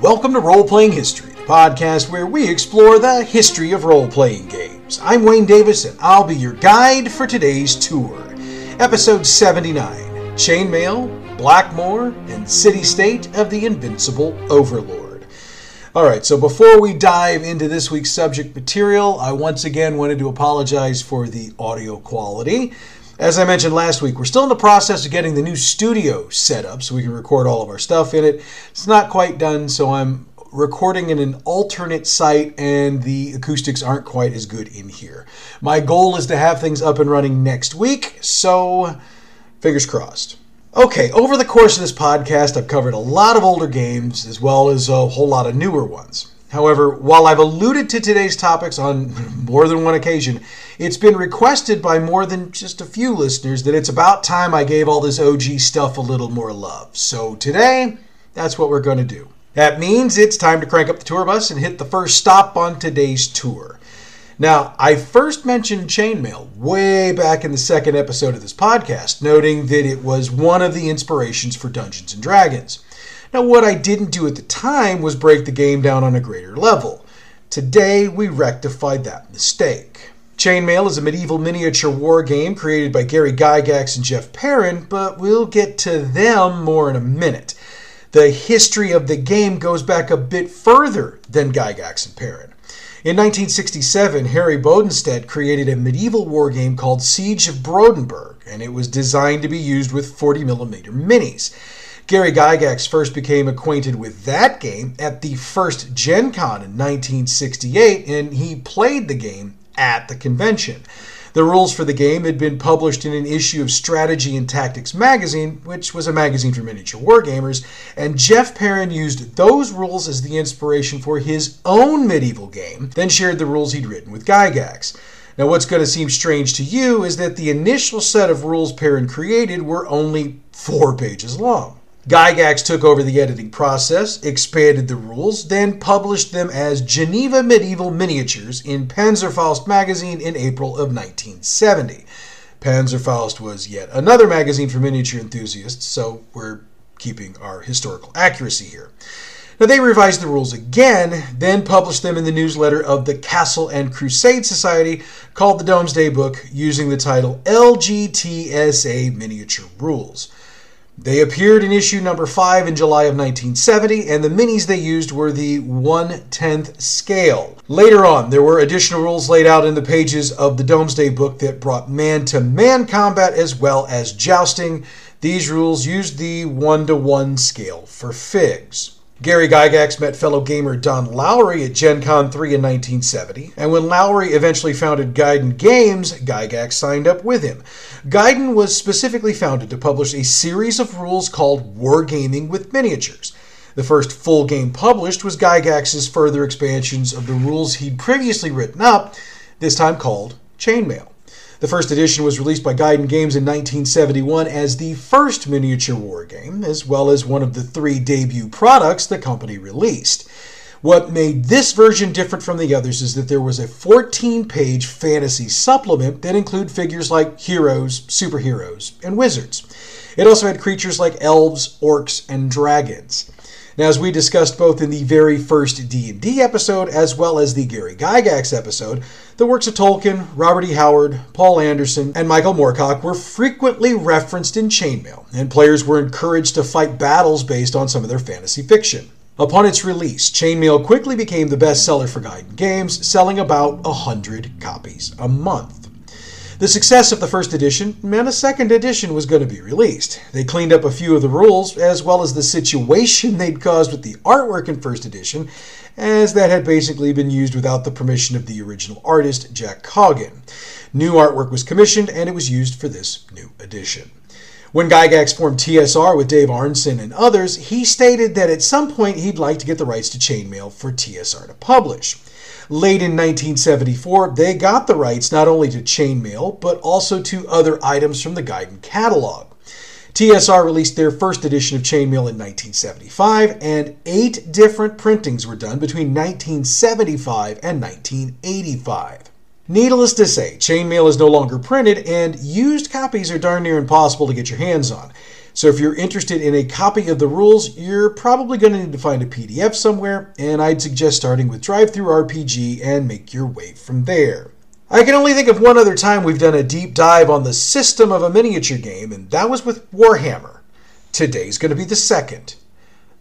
Welcome to Role Playing History, the podcast where we explore the history of role playing games. I'm Wayne Davis, and I'll be your guide for today's tour. Episode 79 Chainmail, Blackmoor, and City State of the Invincible Overlord. All right, so before we dive into this week's subject material, I once again wanted to apologize for the audio quality. As I mentioned last week, we're still in the process of getting the new studio set up so we can record all of our stuff in it. It's not quite done, so I'm recording in an alternate site and the acoustics aren't quite as good in here. My goal is to have things up and running next week, so fingers crossed. Okay, over the course of this podcast, I've covered a lot of older games as well as a whole lot of newer ones. However, while I've alluded to today's topics on more than one occasion, it's been requested by more than just a few listeners that it's about time I gave all this OG stuff a little more love. So today, that's what we're going to do. That means it's time to crank up the tour bus and hit the first stop on today's tour. Now, I first mentioned chainmail way back in the second episode of this podcast, noting that it was one of the inspirations for Dungeons and Dragons. Now, what I didn't do at the time was break the game down on a greater level. Today, we rectified that mistake. Chainmail is a medieval miniature war game created by Gary Gygax and Jeff Perren, but we'll get to them more in a minute. The history of the game goes back a bit further than Gygax and Perren. In 1967, Harry Bodenstedt created a medieval war game called Siege of Bodenburg, and it was designed to be used with 40mm minis. Gary Gygax first became acquainted with that game at the first Gen Con in 1968, and he played the game at the convention. The rules for the game had been published in an issue of Strategy and Tactics magazine, which was a magazine for miniature wargamers, and Jeff Perren used those rules as the inspiration for his own medieval game, then shared the rules he'd written with Gygax. Now, what's going to seem strange to you is that the initial set of rules Perren created were only four pages long. Gygax took over the editing process, expanded the rules, then published them as Geneva Medieval Miniatures in Panzerfaust magazine in April of 1970. Panzerfaust was yet another magazine for miniature enthusiasts, so we're keeping our historical accuracy here. Now, they revised the rules again, then published them in the newsletter of the Castle and Crusade Society called the Domesday Book using the title LGTSA Miniature Rules. They appeared in issue number 5 in July of 1970, and the minis they used were the 1 10th scale. Later on, there were additional rules laid out in the pages of the Domesday book that brought man to man combat as well as jousting. These rules used the 1 to 1 scale for figs. Gary Gygax met fellow gamer Don Lowry at Gen Con 3 in 1970, and when Lowry eventually founded Guidon Games, Gygax signed up with him. Guidon was specifically founded to publish a series of rules called Wargaming with Miniatures. The first full game published was Gygax's further expansions of the rules he'd previously written up, this time called Chainmail. The first edition was released by Guidon Games in 1971 as the first miniature war game, as well as one of the three debut products the company released. What made this version different from the others is that there was a 14 page fantasy supplement that included figures like heroes, superheroes, and wizards. It also had creatures like elves, orcs, and dragons. Now, as we discussed both in the very first D&D episode as well as the Gary Gygax episode, the works of Tolkien, Robert E. Howard, Poul Anderson, and Michael Moorcock were frequently referenced in Chainmail, and players were encouraged to fight battles based on some of their fantasy fiction. Upon its release, Chainmail quickly became the bestseller for Guidon Games, selling about 100 copies a month. The success of the first edition meant a second edition was going to be released. They cleaned up a few of the rules, as well as the situation they'd caused with the artwork in first edition, as that had basically been used without the permission of the original artist, Jack Coggan. New artwork was commissioned, and it was used for this new edition. When Gygax formed TSR with Dave Arneson and others, he stated that at some point he'd like to get the rights to Chainmail for TSR to publish. Late in 1974, they got the rights not only to chainmail, but also to other items from the Guidon catalog. TSR released their first edition of Chainmail in 1975, and eight different printings were done between 1975 and 1985. Needless to say, Chainmail is no longer printed, and used copies are darn near impossible to get your hands on. So if you're interested in a copy of the rules, you're probably going to need to find a PDF somewhere, and I'd suggest starting with DriveThruRPG and make your way from there. I can only think of one other time we've done a deep dive on the system of a miniature game, and that was with Warhammer. Today's going to be the second.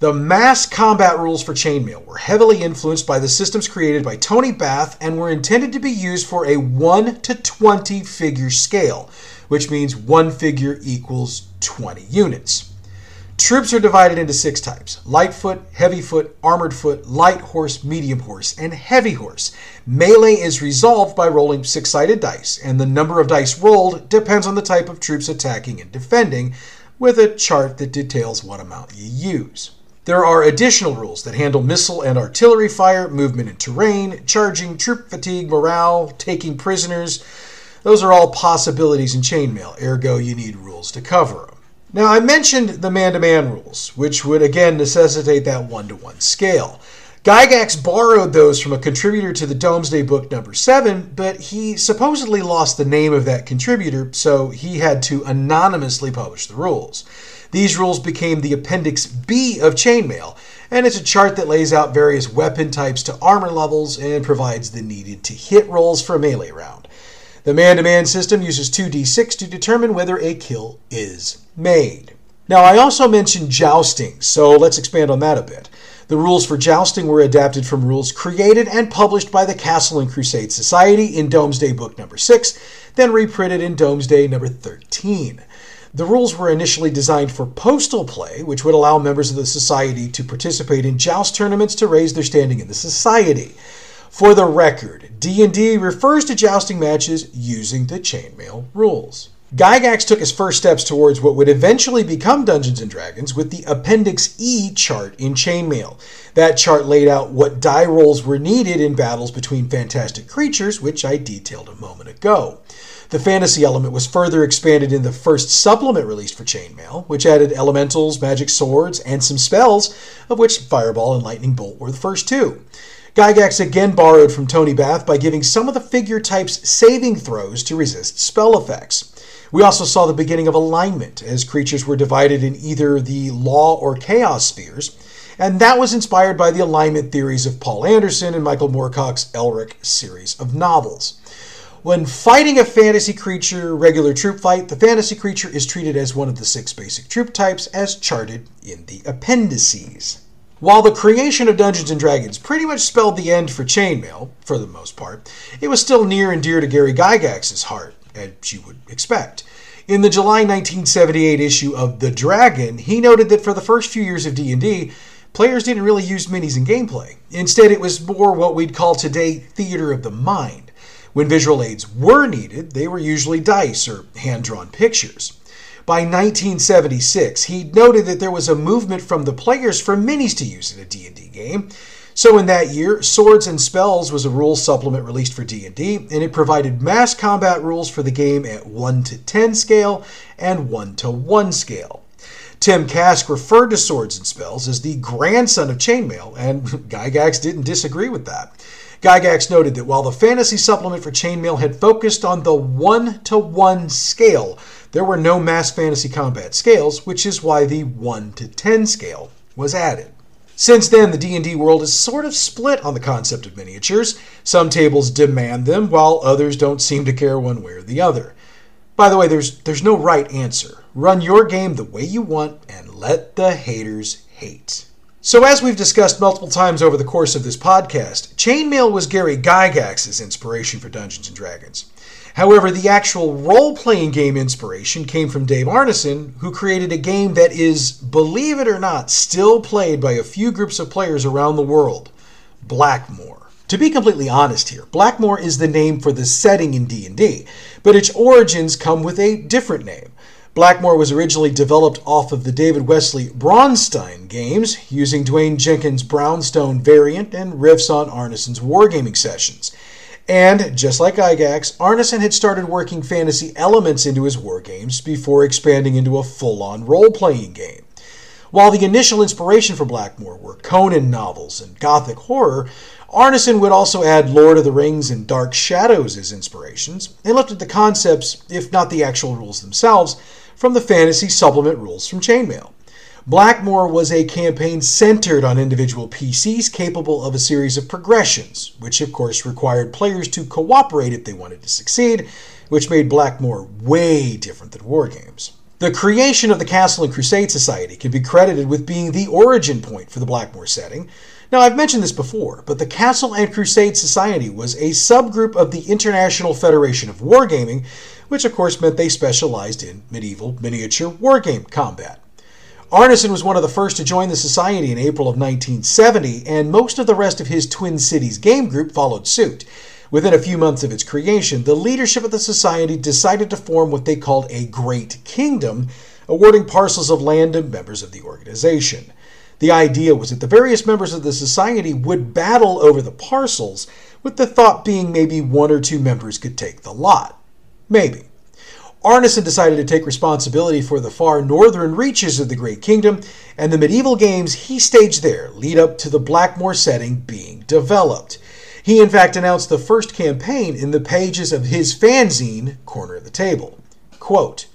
The mass combat rules for chainmail were heavily influenced by the systems created by Tony Bath and were intended to be used for a 1 to 20 figure scale, which means one figure equals 20 units. Troops are divided into six types Lightfoot, Heavyfoot, Armored Foot, Light Horse, Medium Horse, and Heavy Horse. Melee is resolved by rolling six sided dice, and the number of dice rolled depends on the type of troops attacking and defending, with a chart that details what amount you use. There are additional rules that handle missile and artillery fire, movement and terrain, charging, troop fatigue, morale, taking prisoners. Those are all possibilities in chainmail, ergo, you need rules to cover them. Now, I mentioned the man to man rules, which would again necessitate that one to one scale. Gygax borrowed those from a contributor to the Domesday Book number 7, but he supposedly lost the name of that contributor, so he had to anonymously publish the rules. These rules became the Appendix B of Chainmail, and it's a chart that lays out various weapon types to armor levels and provides the needed to hit rolls for a melee round. The man to man system uses 2d6 to determine whether a kill is made. Now, I also mentioned jousting, so let's expand on that a bit. The rules for jousting were adapted from rules created and published by the Castle and Crusade Society in Domesday Book number 6, then reprinted in Domesday number 13. The rules were initially designed for postal play, which would allow members of the society to participate in joust tournaments to raise their standing in the society. For the record, D&D refers to jousting matches using the chainmail rules. Gygax took his first steps towards what would eventually become Dungeons and Dragons with the Appendix E chart in Chainmail. That chart laid out what die rolls were needed in battles between fantastic creatures, which I detailed a moment ago. The fantasy element was further expanded in the first supplement released for Chainmail, which added elementals, magic swords, and some spells, of which Fireball and Lightning Bolt were the first two. Gygax again borrowed from Tony Bath by giving some of the figure types saving throws to resist spell effects. We also saw the beginning of alignment, as creatures were divided in either the law or chaos spheres, and that was inspired by the alignment theories of Poul Anderson and Michael Moorcock's Elric series of novels. When fighting a fantasy creature regular troop fight, the fantasy creature is treated as one of the six basic troop types as charted in the appendices. While the creation of Dungeons and Dragons pretty much spelled the end for chainmail, for the most part, it was still near and dear to Gary Gygax's heart, as you would expect. In the July 1978 issue of The Dragon, he noted that for the first few years of D&D, players didn't really use minis in gameplay. Instead, it was more what we'd call today theater of the mind. When visual aids were needed, they were usually dice or hand drawn pictures. By 1976, he noted that there was a movement from the players for minis to use in a D&D game. So in that year, Swords and Spells was a rule supplement released for D&D, and it provided mass combat rules for the game at 1 to 10 scale and 1 to 1 scale. Tim Kask referred to Swords and Spells as the grandson of Chainmail, and Gygax didn't disagree with that. Gygax noted that while the fantasy supplement for Chainmail had focused on the 1 to 1 scale, there were no mass fantasy combat scales, which is why the 1 to 10 scale was added. Since then, the D&D world is sort of split on the concept of miniatures. Some tables demand them, while others don't seem to care one way or the other. By the way, there's there's no right answer. Run your game the way you want and let the haters hate. So, as we've discussed multiple times over the course of this podcast, Chainmail was Gary Gygax's inspiration for Dungeons and Dragons. However, the actual role playing game inspiration came from Dave Arneson, who created a game that is, believe it or not, still played by a few groups of players around the world Blackmoor. To be completely honest here, Blackmoor is the name for the setting in D&D, but its origins come with a different name. Blackmoor was originally developed off of the David Wesley Braunstein games, using Duane Jenkins' Braunstein variant and riffs on Arneson's wargaming sessions. And, just like Gygax, Arneson had started working fantasy elements into his wargames before expanding into a full on role playing game. While the initial inspiration for Blackmoor were Conan novels and Gothic horror, Arneson would also add Lord of the Rings and Dark Shadows as inspirations, and at the concepts, if not the actual rules themselves, from the fantasy supplement rules from Chainmail. Blackmoor was a campaign centered on individual PCs capable of a series of progressions, which of course required players to cooperate if they wanted to succeed, which made Blackmoor way different than Wargames. The creation of the Castle and Crusade Society can be credited with being the origin point for the Blackmoor setting. Now, I've mentioned this before, but the Castle and Crusade Society was a subgroup of the International Federation of Wargaming, which of course meant they specialized in medieval miniature wargame combat. Arneson was one of the first to join the society in April of 1970, and most of the rest of his Twin Cities game group followed suit. Within a few months of its creation, the leadership of the society decided to form what they called a Great Kingdom, awarding parcels of land to members of the organization. The idea was that the various members of the society would battle over the parcels, with the thought being maybe one or two members could take the lot. Maybe. Arneson decided to take responsibility for the far northern reaches of the Great Kingdom, and the medieval games he staged there lead up to the Blackmoor setting being developed. He, in fact, announced the first campaign in the pages of his fanzine, Corner of the Table. Quote,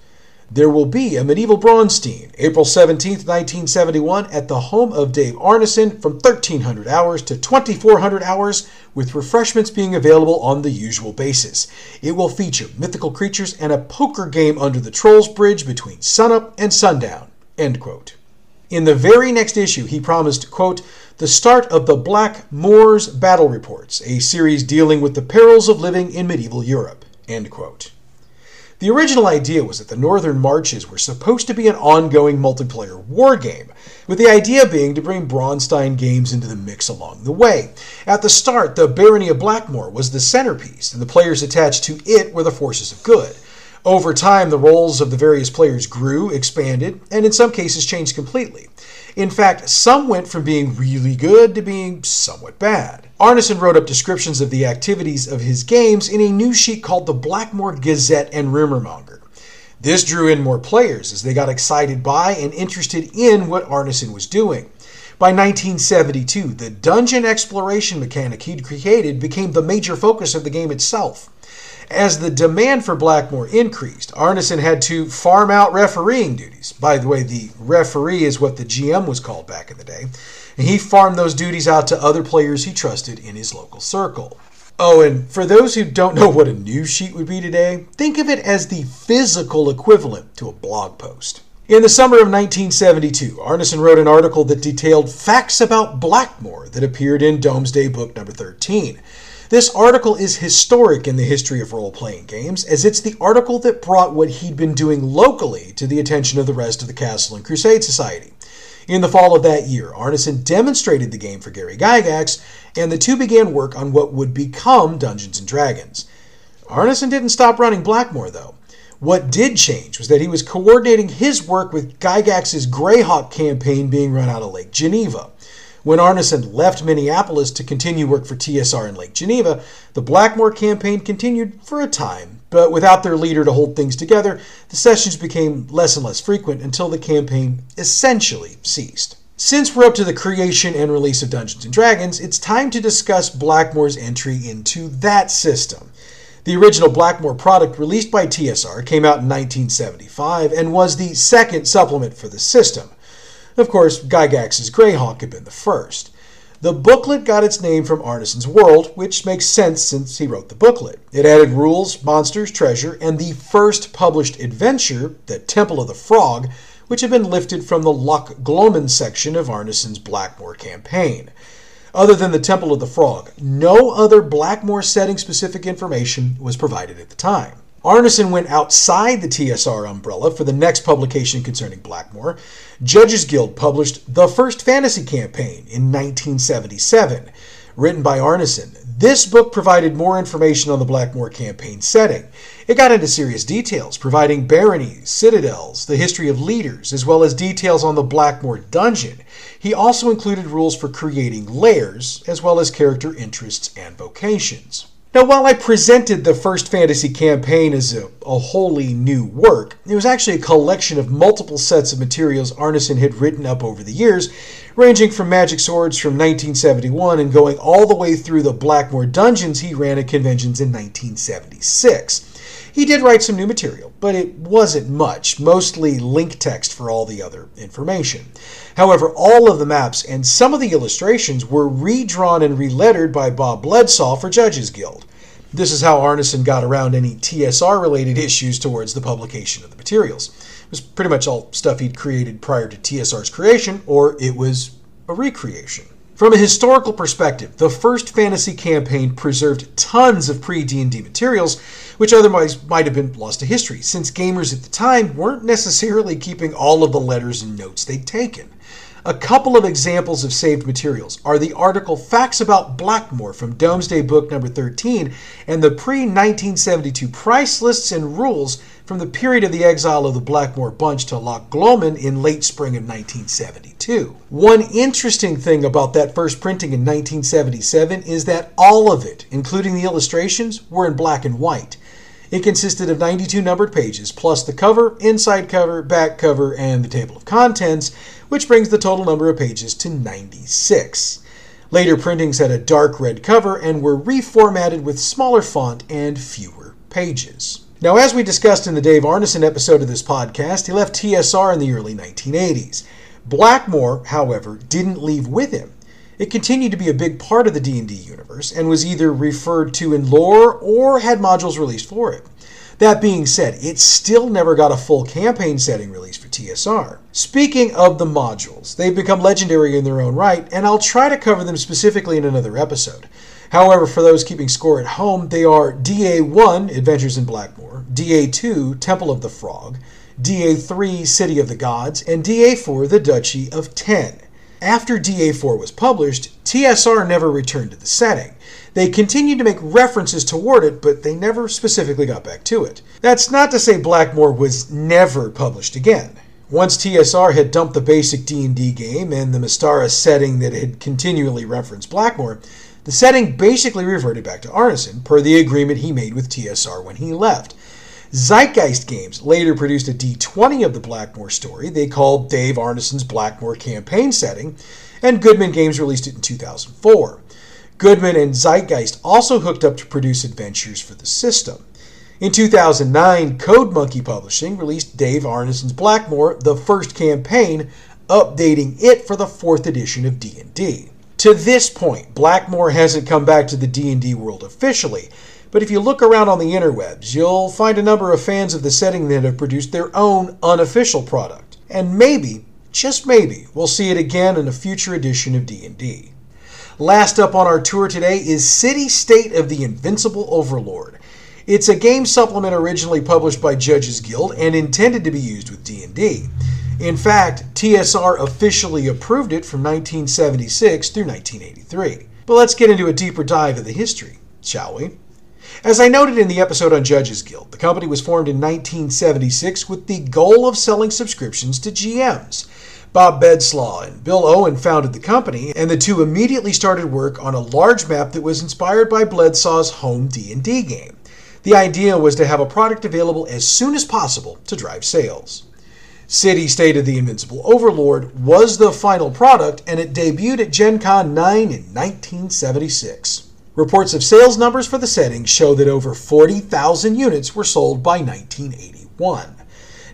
there will be a medieval Braunstein, April 17, 1971, at the home of Dave Arneson from 1300 hours to 2400 hours, with refreshments being available on the usual basis. It will feature mythical creatures and a poker game under the Trolls Bridge between sunup and sundown. End quote. In the very next issue, he promised, quote, the start of the Black Moors Battle Reports, a series dealing with the perils of living in medieval Europe. End quote. The original idea was that the Northern Marches were supposed to be an ongoing multiplayer war game, with the idea being to bring Braunstein games into the mix along the way. At the start, the Barony of Blackmoor was the centerpiece, and the players attached to it were the forces of good. Over time, the roles of the various players grew, expanded, and in some cases changed completely. In fact, some went from being really good to being somewhat bad. Arneson wrote up descriptions of the activities of his games in a news sheet called the Blackmoor Gazette and Rumormonger. This drew in more players as they got excited by and interested in what Arneson was doing. By 1972, the dungeon exploration mechanic he'd created became the major focus of the game itself. As the demand for Blackmoor increased, Arneson had to farm out refereeing duties. By the way, the referee is what the GM was called back in the day. And he farmed those duties out to other players he trusted in his local circle. Oh, and for those who don't know what a news sheet would be today, think of it as the physical equivalent to a blog post. In the summer of 1972, Arneson wrote an article that detailed facts about Blackmoor that appeared in Domesday Book number 13. This article is historic in the history of role playing games, as it's the article that brought what he'd been doing locally to the attention of the rest of the Castle and Crusade Society. In the fall of that year, Arneson demonstrated the game for Gary Gygax, and the two began work on what would become Dungeons and Dragons. Arneson didn't stop running Blackmoor, though. What did change was that he was coordinating his work with Gygax's Greyhawk campaign being run out of Lake Geneva. When Arneson left Minneapolis to continue work for TSR in Lake Geneva, the Blackmoor campaign continued for a time, but without their leader to hold things together, the sessions became less and less frequent until the campaign essentially ceased. Since we're up to the creation and release of Dungeons and Dragons, it's time to discuss Blackmoor's entry into that system. The original Blackmoor product released by TSR came out in 1975 and was the second supplement for the system. Of course, Gygax's Greyhawk had been the first. The booklet got its name from Arneson's World, which makes sense since he wrote the booklet. It added rules, monsters, treasure, and the first published adventure, the Temple of the Frog, which had been lifted from the Loch Lomond section of Arneson's Blackmoor campaign. Other than the Temple of the Frog, no other Blackmoor setting specific information was provided at the time. Arneson went outside the TSR umbrella for the next publication concerning Blackmoor. Judges Guild published The First Fantasy Campaign in 1977, written by Arneson. This book provided more information on the Blackmoor campaign setting. It got into serious details, providing baronies, citadels, the history of leaders, as well as details on the Blackmoor dungeon. He also included rules for creating lairs, as well as character interests and vocations. Now, while I presented the First Fantasy campaign as a, a, wholly new work, it was actually a collection of multiple sets of materials Arneson had written up over the years, ranging from magic swords from 1971 and going all the way through the Blackmoor dungeons he ran at conventions in 1976. He did write some new material, but it wasn't much, mostly link text for all the other information. However, all of the maps and some of the illustrations were redrawn and relettered by Bob Bledsaw for Judges Guild. This is how Arneson got around any TSR related issues towards the publication of the materials. It was pretty much all stuff he'd created prior to TSR's creation, or it was a recreation. From a historical perspective, the first fantasy campaign preserved tons of pre-D&D materials, which otherwise might have been lost to history, since gamers at the time weren't necessarily keeping all of the letters and notes they'd taken. A couple of examples of saved materials are the article Facts About Blackmoor from Domesday Book number 13 and the pre 1972 price lists and rules from the period of the exile of the Blackmoor Bunch to Loch Lomond in late spring of 1972. One interesting thing about that first printing in 1977 is that all of it, including the illustrations, were in black and white. It consisted of 92 numbered pages, plus the cover, inside cover, back cover, and the table of contents, which brings the total number of pages to 96. Later printings had a dark red cover and were reformatted with smaller font and fewer pages. Now, as we discussed in the Dave Arneson episode of this podcast, he left TSR in the early 1980s. Blackmoor, however, didn't leave with him. It continued to be a big part of the D&D universe and was either referred to in lore or had modules released for it. That being said, it still never got a full campaign setting release for TSR. Speaking of the modules, they've become legendary in their own right, and I'll try to cover them specifically in another episode. However, for those keeping score at home, they are DA1, Adventures in Blackmoor, DA2, Temple of the Frog, DA3, City of the Gods, and DA4, the Duchy of Ten. After DA4 was published, TSR never returned to the setting. They continued to make references toward it, but they never specifically got back to it. That's not to say Blackmoor was never published again. Once TSR had dumped the basic D&D game and the Mystara setting that had continually referenced Blackmoor, the setting basically reverted back to Arneson, per the agreement he made with TSR when he left. Zeitgeist Games later produced a D20 of the Blackmoor story they called Dave Arneson's Blackmoor campaign setting, and Goodman Games released it in 2004. Goodman and Zeitgeist also hooked up to produce adventures for the system. In 2009, Code Monkey Publishing released Dave Arneson's Blackmoor, the first campaign, updating it for the 4th edition of D&D. To this point, Blackmoor hasn't come back to the D&D world officially, but if you look around on the interwebs, you'll find a number of fans of the setting that have produced their own unofficial product. And maybe, just maybe, we'll see it again in a future edition of D&D. Last up on our tour today is City State of the Invincible Overlord. It's a game supplement originally published by Judges Guild and intended to be used with D&D. In fact, TSR officially approved it from 1976 through 1983. But let's get into a deeper dive of the history, shall we? As I noted in the episode on Judges Guild, the company was formed in 1976 with the goal of selling subscriptions to GMs. Bob Bledsaw and Bill Owen founded the company, and the two immediately started work on a large map that was inspired by Bledsaw's home D&D game. The idea was to have a product available as soon as possible to drive sales. City State of the Invincible Overlord was the final product, and it debuted at Gen Con 9 in 1976. Reports of sales numbers for the setting show that over 40,000 units were sold by 1981.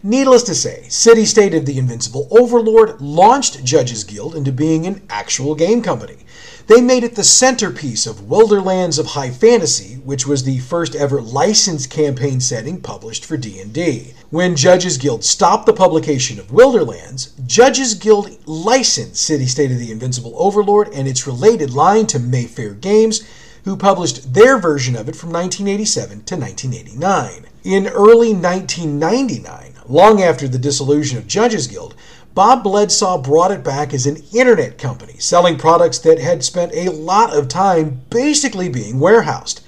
Needless to say, City State of the Invincible Overlord launched Judges Guild into being an actual game company. They made it the centerpiece of Wilderlands of High Fantasy, which was the first ever licensed campaign setting published for D&D. When Judges Guild stopped the publication of Wilderlands, Judges Guild licensed City State of the Invincible Overlord and its related line to Mayfair Games, who published their version of it from 1987 to 1989. In early 1999, long after the dissolution of Judges Guild, Bob Bledsaw brought it back as an internet company, selling products that had spent a lot of time basically being warehoused.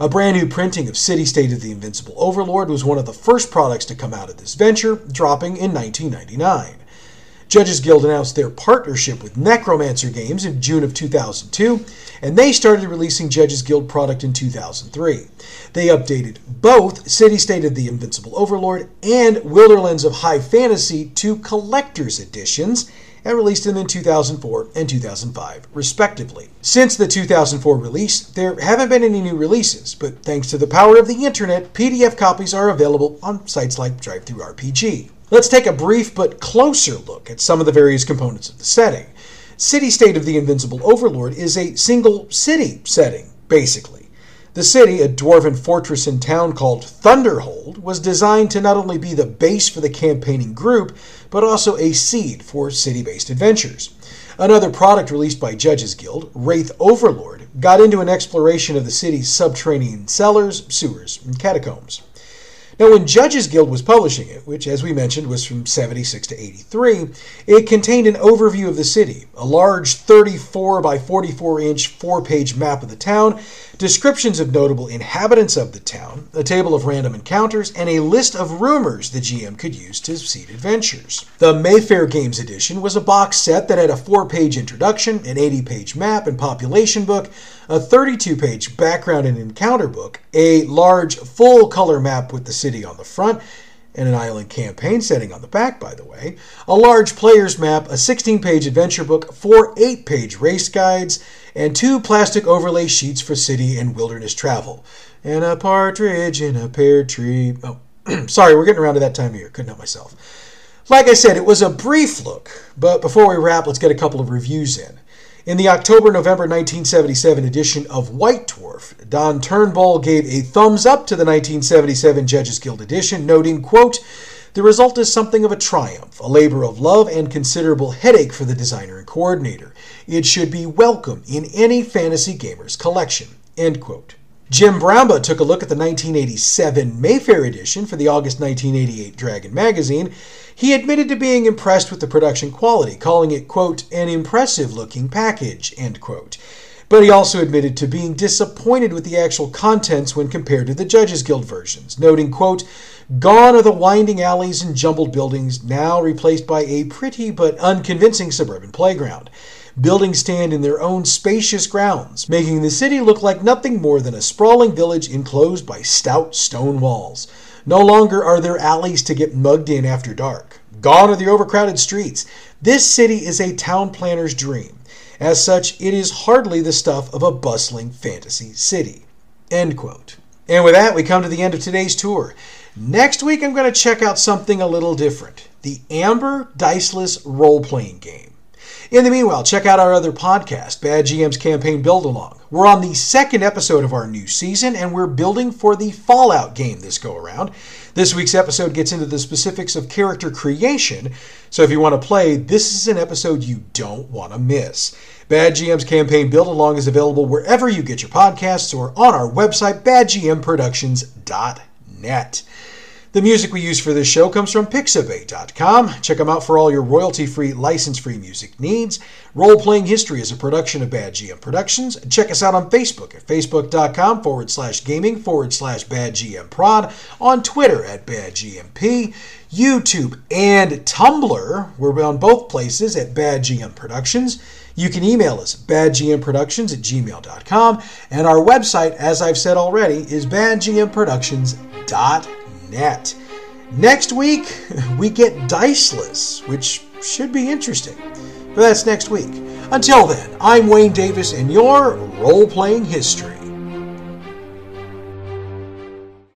A brand new printing of City State of the Invincible Overlord was one of the first products to come out of this venture, dropping in 1999. Judges Guild announced their partnership with Necromancer Games in June of 2002, and they started releasing Judges Guild product in 2003. They updated both City State of the Invincible Overlord and Wilderlands of High Fantasy to collector's editions, and released them in 2004 and 2005, respectively. Since the 2004 release, there haven't been any new releases, but thanks to the power of the internet, PDF copies are available on sites like DriveThruRPG. Let's take a brief but closer look at some of the various components of the setting. City State of the Invincible Overlord is a single city setting, basically. The city, a dwarven fortress and town called Thunderhold, was designed to not only be the base for the campaigning group, but also a seed for city based adventures. Another product released by Judges Guild, Wraith Overlord, got into an exploration of the city's subterranean cellars, sewers, and catacombs. Now, when Judges Guild was publishing it, which, as we mentioned, was from 76 to 83, it contained an overview of the city, a large 34 by 44 inch four page map of the town, descriptions of notable inhabitants of the town, a table of random encounters, and a list of rumors the GM could use to seed adventures. The Mayfair Games Edition was a box set that had a four page introduction, an 80 page map and population book, a 32 page background and encounter book, a large full color map with the city on the front, and an island campaign setting on the back, by the way, a large player's map, a 16 page adventure book, four 8 page race guides, and two plastic overlay sheets for city and wilderness travel. And a partridge in a pear tree. Oh, sorry, we're getting around to that time of year. Couldn't help myself. Like I said, it was a brief look, but before we wrap, let's get a couple of reviews in. In the October November 1977 edition of White Dwarf, Don Turnbull gave a thumbs up to the 1977 Judges Guild edition, noting, quote, the result is something of a triumph, a labor of love and considerable headache for the designer and coordinator. It should be welcome in any fantasy gamer's collection. End quote. Jim Bambra took a look at the 1987 Mayfair edition for the August 1988 Dragon magazine he admitted to being impressed with the production quality, calling it, quote, an impressive looking package, end quote. But he also admitted to being disappointed with the actual contents when compared to the Judges Guild versions, noting, quote, Gone are the winding alleys and jumbled buildings, now replaced by a pretty but unconvincing suburban playground. Buildings stand in their own spacious grounds, making the city look like nothing more than a sprawling village enclosed by stout stone walls. No longer are there alleys to get mugged in after dark. Gone are the overcrowded streets. This city is a town planner's dream. As such, it is hardly the stuff of a bustling fantasy city. End quote. And with that, we come to the end of today's tour. Next week, I'm going to check out something a little different the Amber Diceless role playing game. In the meanwhile, check out our other podcast, Bad GM's Campaign Build Along. We're on the second episode of our new season, and we're building for the Fallout game this go around. This week's episode gets into the specifics of character creation, so if you want to play, this is an episode you don't want to miss. Bad GM's Campaign Build Along is available wherever you get your podcasts or on our website, badgmproductions.net. The music we use for this show comes from Pixabay.com. Check them out for all your royalty free, license free music needs. Role Playing History is a production of Bad GM Productions. Check us out on Facebook at facebook.com forward slash gaming forward slash Bad GM Prod, on Twitter at Bad GMP, YouTube, and Tumblr. We're on both places at Bad GM Productions. You can email us badgmproductions at gmail.com, and our website, as I've said already, is badgmproductions.com net. Next week, we get Diceless, which should be interesting. But that's next week. Until then, I'm Wayne Davis, in your role playing history.